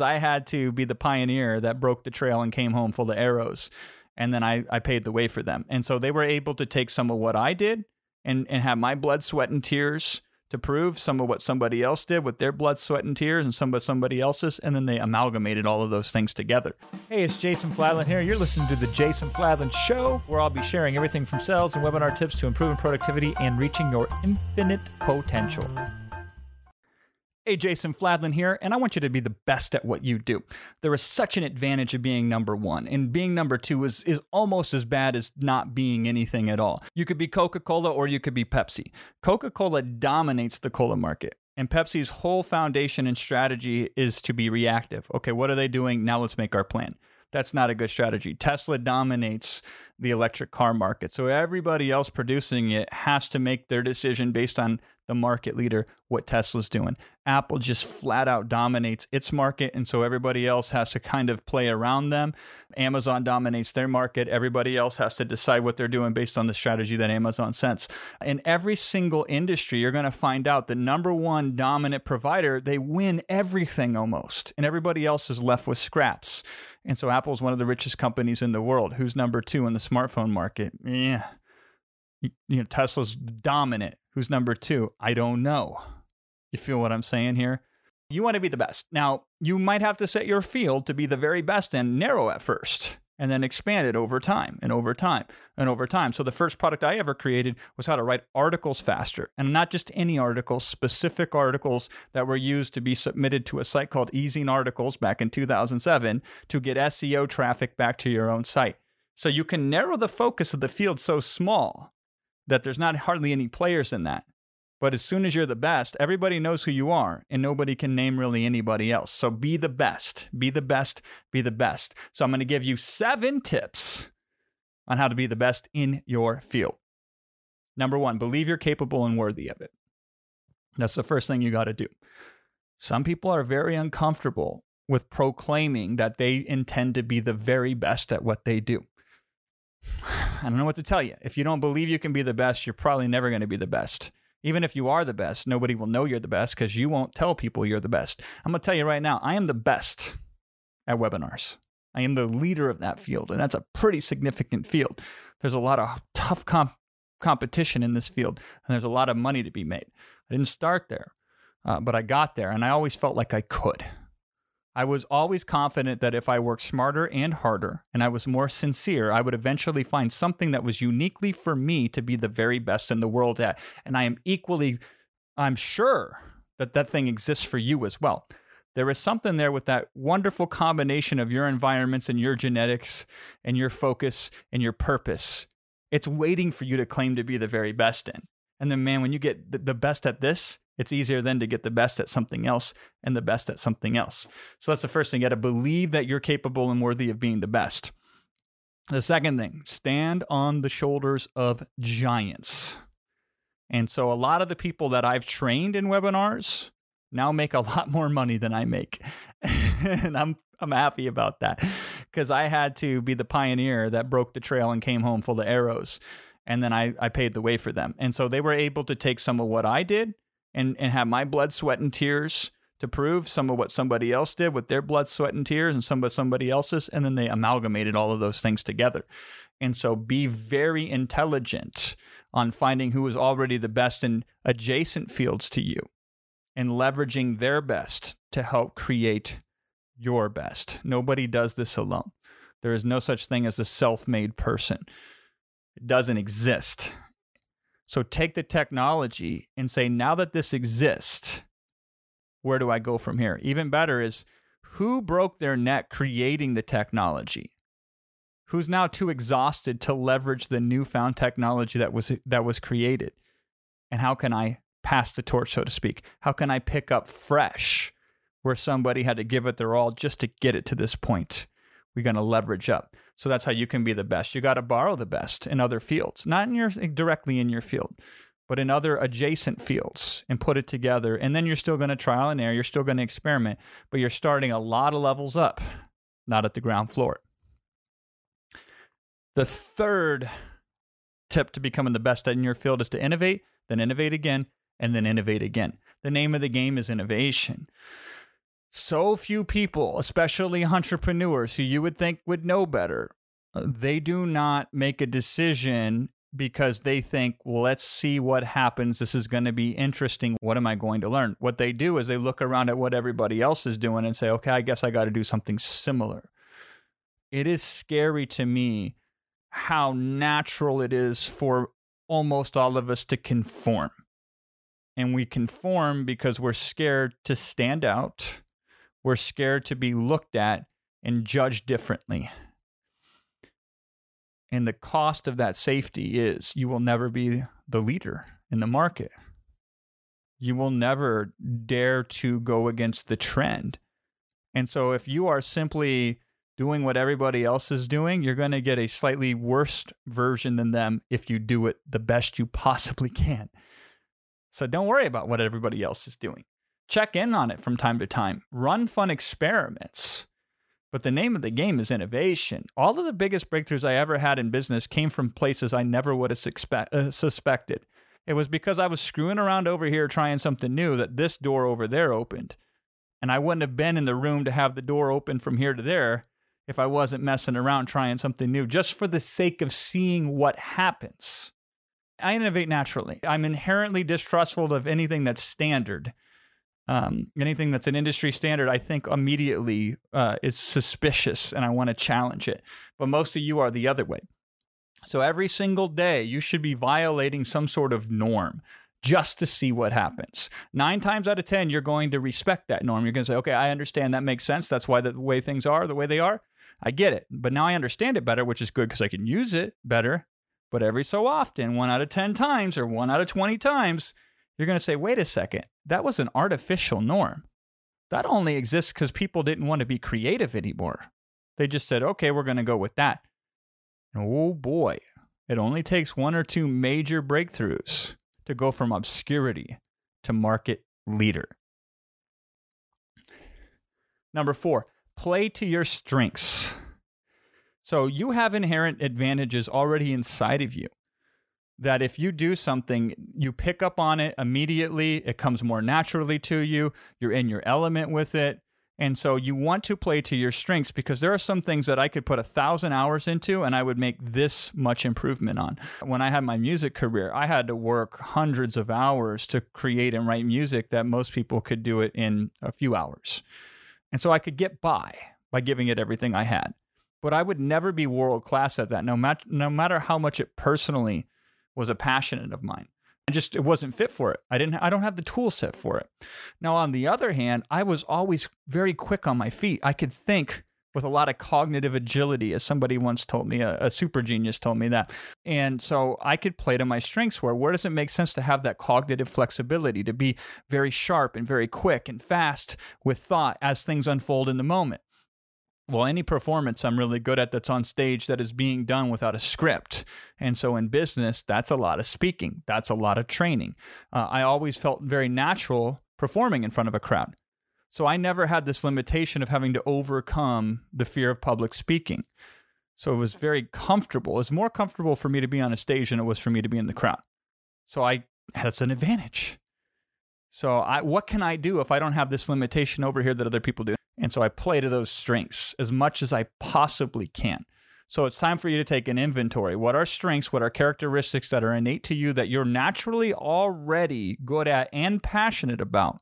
I had to be the pioneer that broke the trail and came home full of arrows. And then I, I paid the way for them. And so they were able to take some of what I did and, and have my blood, sweat, and tears to prove some of what somebody else did with their blood, sweat, and tears and some of somebody else's. And then they amalgamated all of those things together. Hey, it's Jason Fladlien here. You're listening to The Jason Fladlien Show, where I'll be sharing everything from sales and webinar tips to improving productivity and reaching your infinite potential. Hey, Jason Fladlien here, and I want you to be the best at what you do. There is such an advantage of being number one, and being number two is, is almost as bad as not being anything at all. You could be Coca Cola or you could be Pepsi. Coca Cola dominates the cola market. And Pepsi's whole foundation and strategy is to be reactive. Okay, what are they doing? Now let's make our plan. That's not a good strategy. Tesla dominates the electric car market. So everybody else producing it has to make their decision based on the market leader, what Tesla's doing. Apple just flat out dominates its market, and so everybody else has to kind of play around them. Amazon dominates their market. Everybody else has to decide what they're doing based on the strategy that Amazon sets. In every single industry, you're going to find out the number one dominant provider, they win everything almost, and everybody else is left with scraps. And so Apple is one of the richest companies in the world. Who's number two in the smartphone market? Yeah. You know, Tesla's dominant. Who's number two? I don't know. You feel what I'm saying here? You want to be the best. Now, you might have to set your field to be the very best and narrow at first and then expand it over time and over time and over time. So the first product I ever created was how to write articles faster. And not just any articles, specific articles that were used to be submitted to a site called Ezine Articles back in 2007 to get SEO traffic back to your own site. So you can narrow the focus of the field so small that there's not hardly any players in that. But as soon as you're the best, everybody knows who you are and nobody can name really anybody else. So be the best, be the best, be the best. So I'm going to give you seven tips on how to be the best in your field. Number one, believe you're capable and worthy of it. That's the first thing you got to do. Some people are very uncomfortable with proclaiming that they intend to be the very best at what they do. I don't know what to tell you. If you don't believe you can be the best, you're probably never going to be the best. Even if you are the best, nobody will know you're the best because you won't tell people you're the best. I'm going to tell you right now, I am the best at webinars. I am the leader of that field, and that's a pretty significant field. There's a lot of tough comp- competition in this field, and there's a lot of money to be made. I didn't start there, uh, but I got there, and I always felt like I could. I was always confident that if I worked smarter and harder and I was more sincere, I would eventually find something that was uniquely for me to be the very best in the world at. And I am equally, I'm sure that that thing exists for you as well. There is something there with that wonderful combination of your environments and your genetics and your focus and your purpose. It's waiting for you to claim to be the very best in. And then, man, when you get the best at this, it's easier then to get the best at something else and the best at something else. So that's the first thing. You got to believe that you're capable and worthy of being the best. The second thing, stand on the shoulders of giants. And so a lot of the people that I've trained in webinars now make a lot more money than I make. and I'm I'm happy about that because I had to be the pioneer that broke the trail and came home full of arrows. And then I, I paid the way for them. And so they were able to take some of what I did and, and have my blood, sweat, and tears to prove some of what somebody else did with their blood, sweat, and tears and some of somebody else's. And then they amalgamated all of those things together. And so be very intelligent on finding who is already the best in adjacent fields to you and leveraging their best to help create your best. Nobody does this alone. There is no such thing as a self made person, it doesn't exist. So take the technology and say, now that this exists, where do I go from here? Even better is who broke their neck creating the technology? Who's now too exhausted to leverage the newfound technology that was that was created? And how can I pass the torch, so to speak? How can I pick up fresh where somebody had to give it their all just to get it to this point? We're going to leverage up. So that's how you can be the best. You got to borrow the best in other fields, not in your directly in your field, but in other adjacent fields and put it together. And then you're still going to trial and error. You're still going to experiment, but you're starting a lot of levels up, not at the ground floor. The third tip to becoming the best in your field is to innovate, then innovate again, and then innovate again. The name of the game is innovation. So few people, especially entrepreneurs who you would think would know better, uh, they do not make a decision because they think, well, let's see what happens. This is going to be interesting. What am I going to learn? What they do is they look around at what everybody else is doing and say, okay, I guess I got to do something similar. It is scary to me how natural it is for almost all of us to conform. And we conform because we're scared to stand out, we're scared to be looked at and judged differently. And the cost of that safety is you will never be the leader in the market. You will never dare to go against the trend. And so if you are simply doing what everybody else is doing, you're going to get a slightly worse version than them if you do it the best you possibly can. So don't worry about what everybody else is doing. Check in on it from time to time. Run fun experiments. But the name of the game is innovation. All of the biggest breakthroughs I ever had in business came from places I never would have suspe- uh, suspected. It was because I was screwing around over here trying something new that this door over there opened. And I wouldn't have been in the room to have the door open from here to there if I wasn't messing around trying something new just for the sake of seeing what happens. I innovate naturally. I'm inherently distrustful of anything that's standard. Um, anything that's an industry standard, I think immediately uh, is suspicious and I want to challenge it. But most of you are the other way. So every single day, you should be violating some sort of norm just to see what happens. Nine times out of 10, you're going to respect that norm. You're going to say, okay, I understand that makes sense. That's why the way things are the way they are. I get it. But now I understand it better, which is good because I can use it better. But every so often, one out of 10 times or one out of 20 times, you're going to say, wait a second, that was an artificial norm. That only exists because people didn't want to be creative anymore. They just said, okay, we're going to go with that. Oh boy, it only takes one or two major breakthroughs to go from obscurity to market leader. Number four, play to your strengths. So you have inherent advantages already inside of you. That if you do something, you pick up on it immediately, it comes more naturally to you, you're in your element with it. And so you want to play to your strengths because there are some things that I could put a thousand hours into and I would make this much improvement on. When I had my music career, I had to work hundreds of hours to create and write music that most people could do it in a few hours. And so I could get by by giving it everything I had. But I would never be world class at that, no, mat- no matter how much it personally was a passion of mine. I just it wasn't fit for it. I didn't I don't have the tool set for it. Now on the other hand, I was always very quick on my feet. I could think with a lot of cognitive agility, as somebody once told me, a, a, super genius told me that. And so I could play to my strengths where where does it make sense to have that cognitive flexibility, to be very sharp and very quick and fast with thought as things unfold in the moment? Well, any performance I'm really good at that's on stage that is being done without a script. And so in business, that's a lot of speaking, that's a lot of training. Uh, I always felt very natural performing in front of a crowd. So I never had this limitation of having to overcome the fear of public speaking. So it was very comfortable. It was more comfortable for me to be on a stage than it was for me to be in the crowd. So I that's an advantage. So I, what can I do if I don't have this limitation over here that other people do? And so I play to those strengths as much as I possibly can. So it's time for you to take an inventory. What are strengths? What are characteristics that are innate to you that you're naturally already good at and passionate about?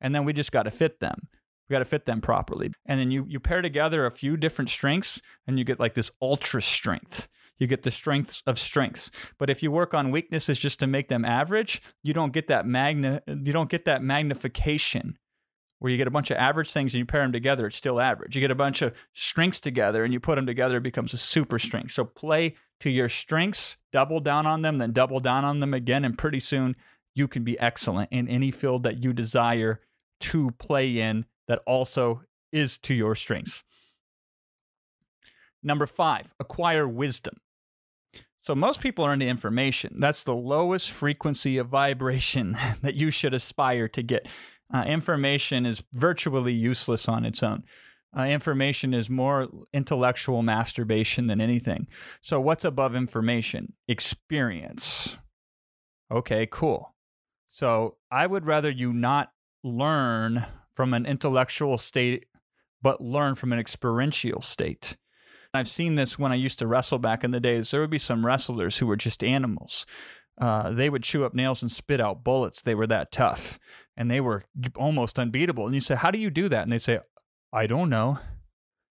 and then we just got to fit them. We got to fit them properly. And then you you pair together a few different strengths and you get like this ultra strength. You get the strengths of strengths. But if you work on weaknesses just to make them average, you don't get that magna you don't get that magnification where you get a bunch of average things and you pair them together, it's still average. You get a bunch of strengths together and you put them together, it becomes a super strength. So play to your strengths, double down on them, then double down on them again, and pretty soon you can be excellent in any field that you desire to play in that also is to your strengths. Number five, acquire wisdom. So, most people are into information. That's the lowest frequency of vibration that you should aspire to get. Uh, information is virtually useless on its own. Uh, information is more intellectual masturbation than anything. So, what's above information? Experience. Okay, cool. So, I would rather you not learn from an intellectual state, but learn from an experiential state. I've seen this when I used to wrestle back in the days. There would be some wrestlers who were just animals. Uh, they would chew up nails and spit out bullets. They were that tough and they were almost unbeatable. And you say, How do you do that? And they say, I don't know.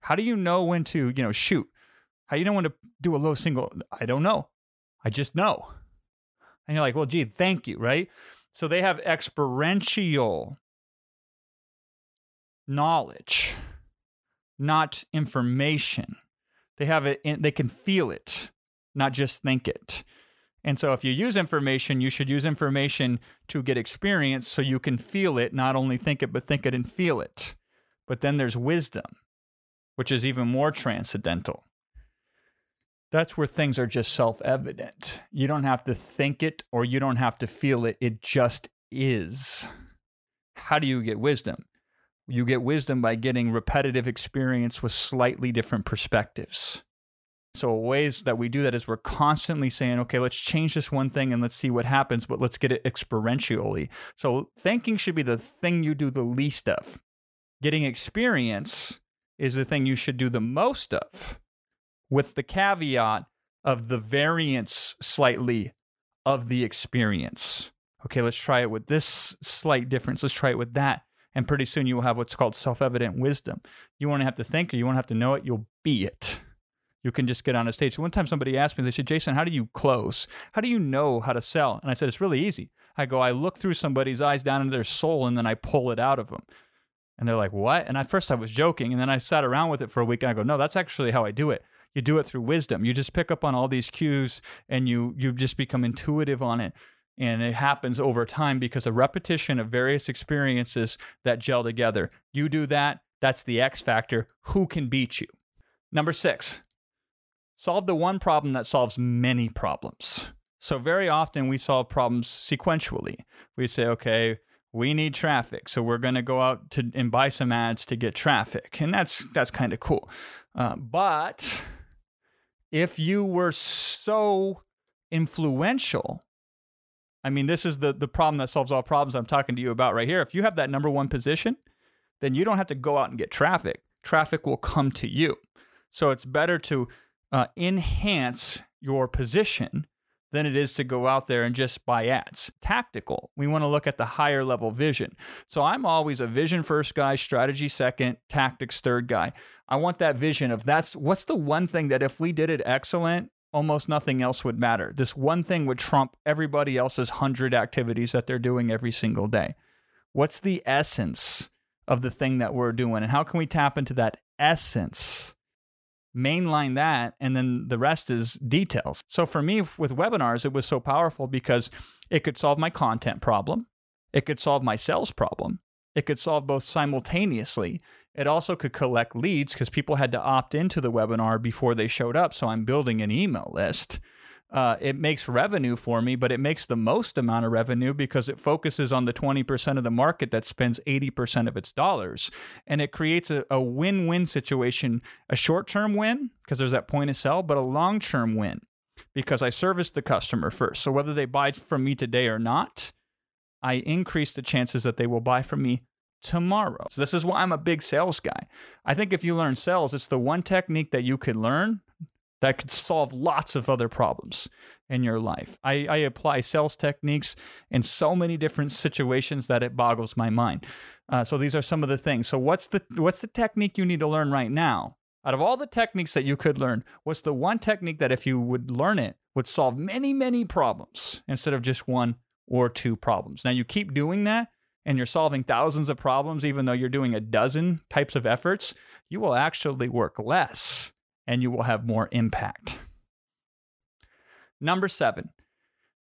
How do you know when to, you know, shoot? How do you know when to do a low single? I don't know. I just know. And you're like, well, gee, thank you, right? So they have experiential knowledge, not information. They have it, in, they can feel it, not just think it. And so if you use information, you should use information to get experience so you can feel it, not only think it, but think it and feel it. But then there's wisdom, which is even more transcendental. That's where things are just self evident. You don't have to think it or you don't have to feel it, it just is. How do you get wisdom? You get wisdom by getting repetitive experience with slightly different perspectives. So, ways that we do that is we're constantly saying, okay, let's change this one thing and let's see what happens, but let's get it experientially. So, thinking should be the thing you do the least of. Getting experience is the thing you should do the most of, with the caveat of the variance slightly of the experience. Okay, let's try it with this slight difference. Let's try it with that. And pretty soon you will have what's called self evident wisdom. You won't have to think or you won't have to know it, you'll be it you can just get on a stage. One time somebody asked me, they said, Jason, how do you close? How do you know how to sell? And I said, it's really easy. I go, I look through somebody's eyes down into their soul and then I pull it out of them. And they're like, what? And at first I was joking. And then I sat around with it for a week and I go, no, that's actually how I do it. You do it through wisdom. You just pick up on all these cues and you you just become intuitive on it. And it happens over time because a repetition of various experiences that gel together. You do that, that's the X factor. Who can beat you? Number six, solve the one problem that solves many problems. So, very often we solve problems sequentially. We say, okay, we need traffic, so we're going to go out to and buy some ads to get traffic, and that's that's kind of cool. Uh, but if you were so influential, I mean, this is the the problem that solves all problems I'm talking to you about right here. If you have that number one position, then you don't have to go out and get traffic. Traffic will come to you. So it's better to uh, enhance your position than it is to go out there and just buy ads. Tactical. We want to look at the higher level vision. So I'm always a vision first guy, strategy second, tactics third guy. I want that vision of that's what's the one thing that if we did it excellent, almost nothing else would matter. This one thing would trump everybody else's 100 activities that they're doing every single day. What's the essence of the thing that we're doing and how can we tap into that essence? Mainline that and then the rest is details. So for me with webinars it was so powerful because it could solve my content problem, it could solve my sales problem, it could solve both simultaneously. It also could collect leads because people had to opt into the webinar before they showed up. So I'm building an email list uh, it makes revenue for me, but it makes the most amount of revenue because it focuses on the 20% of the market that spends 80% of its dollars. And it creates a, a win win situation a short term win because there's that point of sale, but a long term win because I service the customer first. So whether they buy from me today or not, I increase the chances that they will buy from me tomorrow. So this is why I'm a big sales guy. I think if you learn sales, it's the one technique that you could learn that could solve lots of other problems in your life. I, I, apply sales techniques in so many different situations that it boggles my mind. Uh, so these are some of the things. So what's the what's the technique you need to learn right now? Out of all the techniques that you could learn, what's the one technique that if you would learn it would solve many many problems instead of just one or two problems? Now you keep doing that and you're solving thousands of problems even though you're doing a dozen types of efforts, you will actually work less and you will have more impact. Number seven,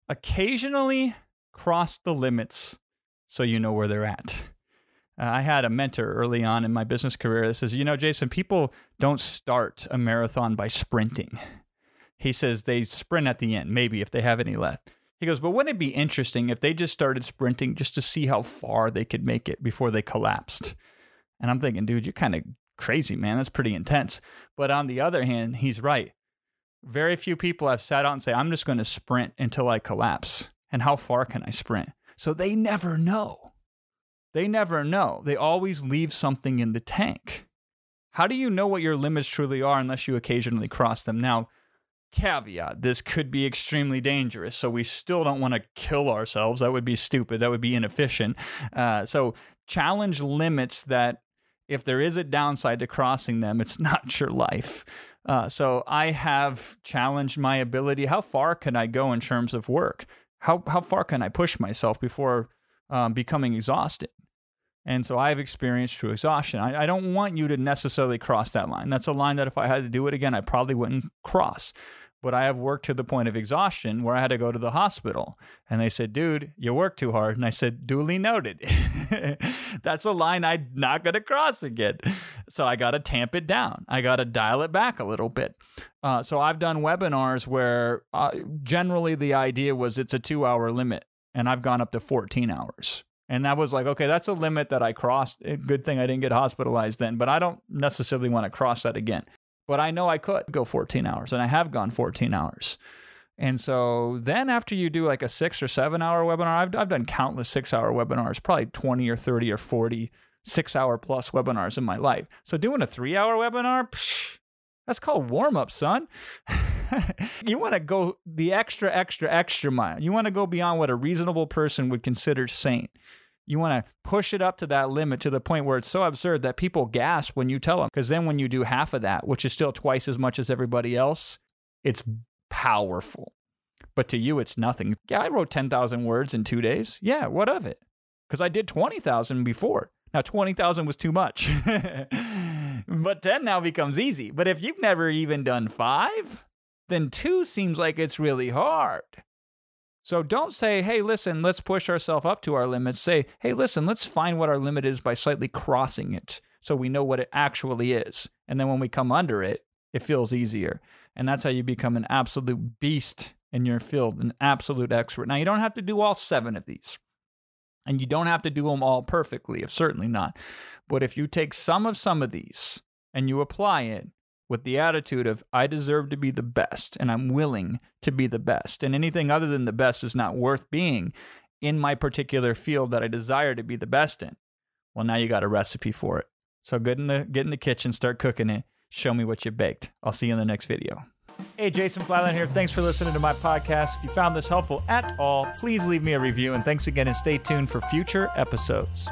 occasionally cross the limits so you know where they're at. Uh, I had a mentor early on in my business career that says, you know, Jason, people don't start a marathon by sprinting. He says they sprint at the end, maybe if they have any left. He goes, but wouldn't it be interesting if they just started sprinting just to see how far they could make it before they collapsed? And I'm thinking, dude, you're kind of crazy, man. That's pretty intense. But on the other hand, he's right. Very few people have sat out and say, I'm just going to sprint until I collapse. And how far can I sprint? So they never know. they never know. They always leave something in the tank. How do you know what your limits truly are unless you occasionally cross them? Now, caveat this could be extremely dangerous so we still don't want to kill ourselves that would be stupid that would be inefficient uh, so challenge limits that if there is a downside to crossing them it's not your life uh, so i have challenged my ability how far can i go in terms of work how, how far can i push myself before um, becoming exhausted and so I've experienced true exhaustion. I, I, don't want you to necessarily cross that line. That's a line that if I had to do it again, I probably wouldn't cross. But I have worked to the point of exhaustion where I had to go to the hospital. And they said, dude, you work too hard. And I said, duly noted. That's a line I'm not going to cross again. So I got to tamp it down. I got to dial it back a little bit. Uh, so I've done webinars where uh, generally the idea was it's a two hour limit. And I've gone up to 14 hours. And that was like, okay, that's a limit that I crossed. Eh, good thing I didn't get hospitalized then, but I don't necessarily want to cross that again. But I know I could go 14 hours, and I have gone 14 hours. And so then after you do like a six or seven hour webinar, I've, I've done countless six hour webinars, probably 20 or 30 or 40 six hour plus webinars in my life. So doing a three hour webinar, psh, that's called warm up, son. you want to go the extra, extra, extra mile. You want to go beyond what a reasonable person would consider sane. You want to push it up to that limit to the point where it's so absurd that people gasp when you tell them. Because then when you do half of that, which is still twice as much as everybody else, it's powerful. But to you, it's nothing. Yeah, I wrote 10,000 words in two days. Yeah, what of it? Because I did 20,000 before. Now, 20,000 was too much. but 10 now becomes easy. But if you've never even done five, then two seems like it's really hard. So don't say, hey, listen, let's push ourselves up to our limits. Say, hey, listen, let's find what our limit is by slightly crossing it so we know what it actually is. And then when we come under it, it feels easier. And that's how you become an absolute beast in your field, an absolute expert. Now, you don't have to do all seven of these. And you don't have to do them all perfectly, if certainly not. But if you take some of some of these and you apply it, with the attitude of, I deserve to be the best and I'm willing to be the best. And anything other than the best is not worth being in my particular field that I desire to be the best in. Well, now you got a recipe for it. So get in the get in the kitchen, start cooking it. Show me what you baked. I'll see you in the next video. Hey, Jason Fladlien here. Thanks for listening to my podcast. If you found this helpful at all, please leave me a review. And thanks again, and stay tuned for future episodes.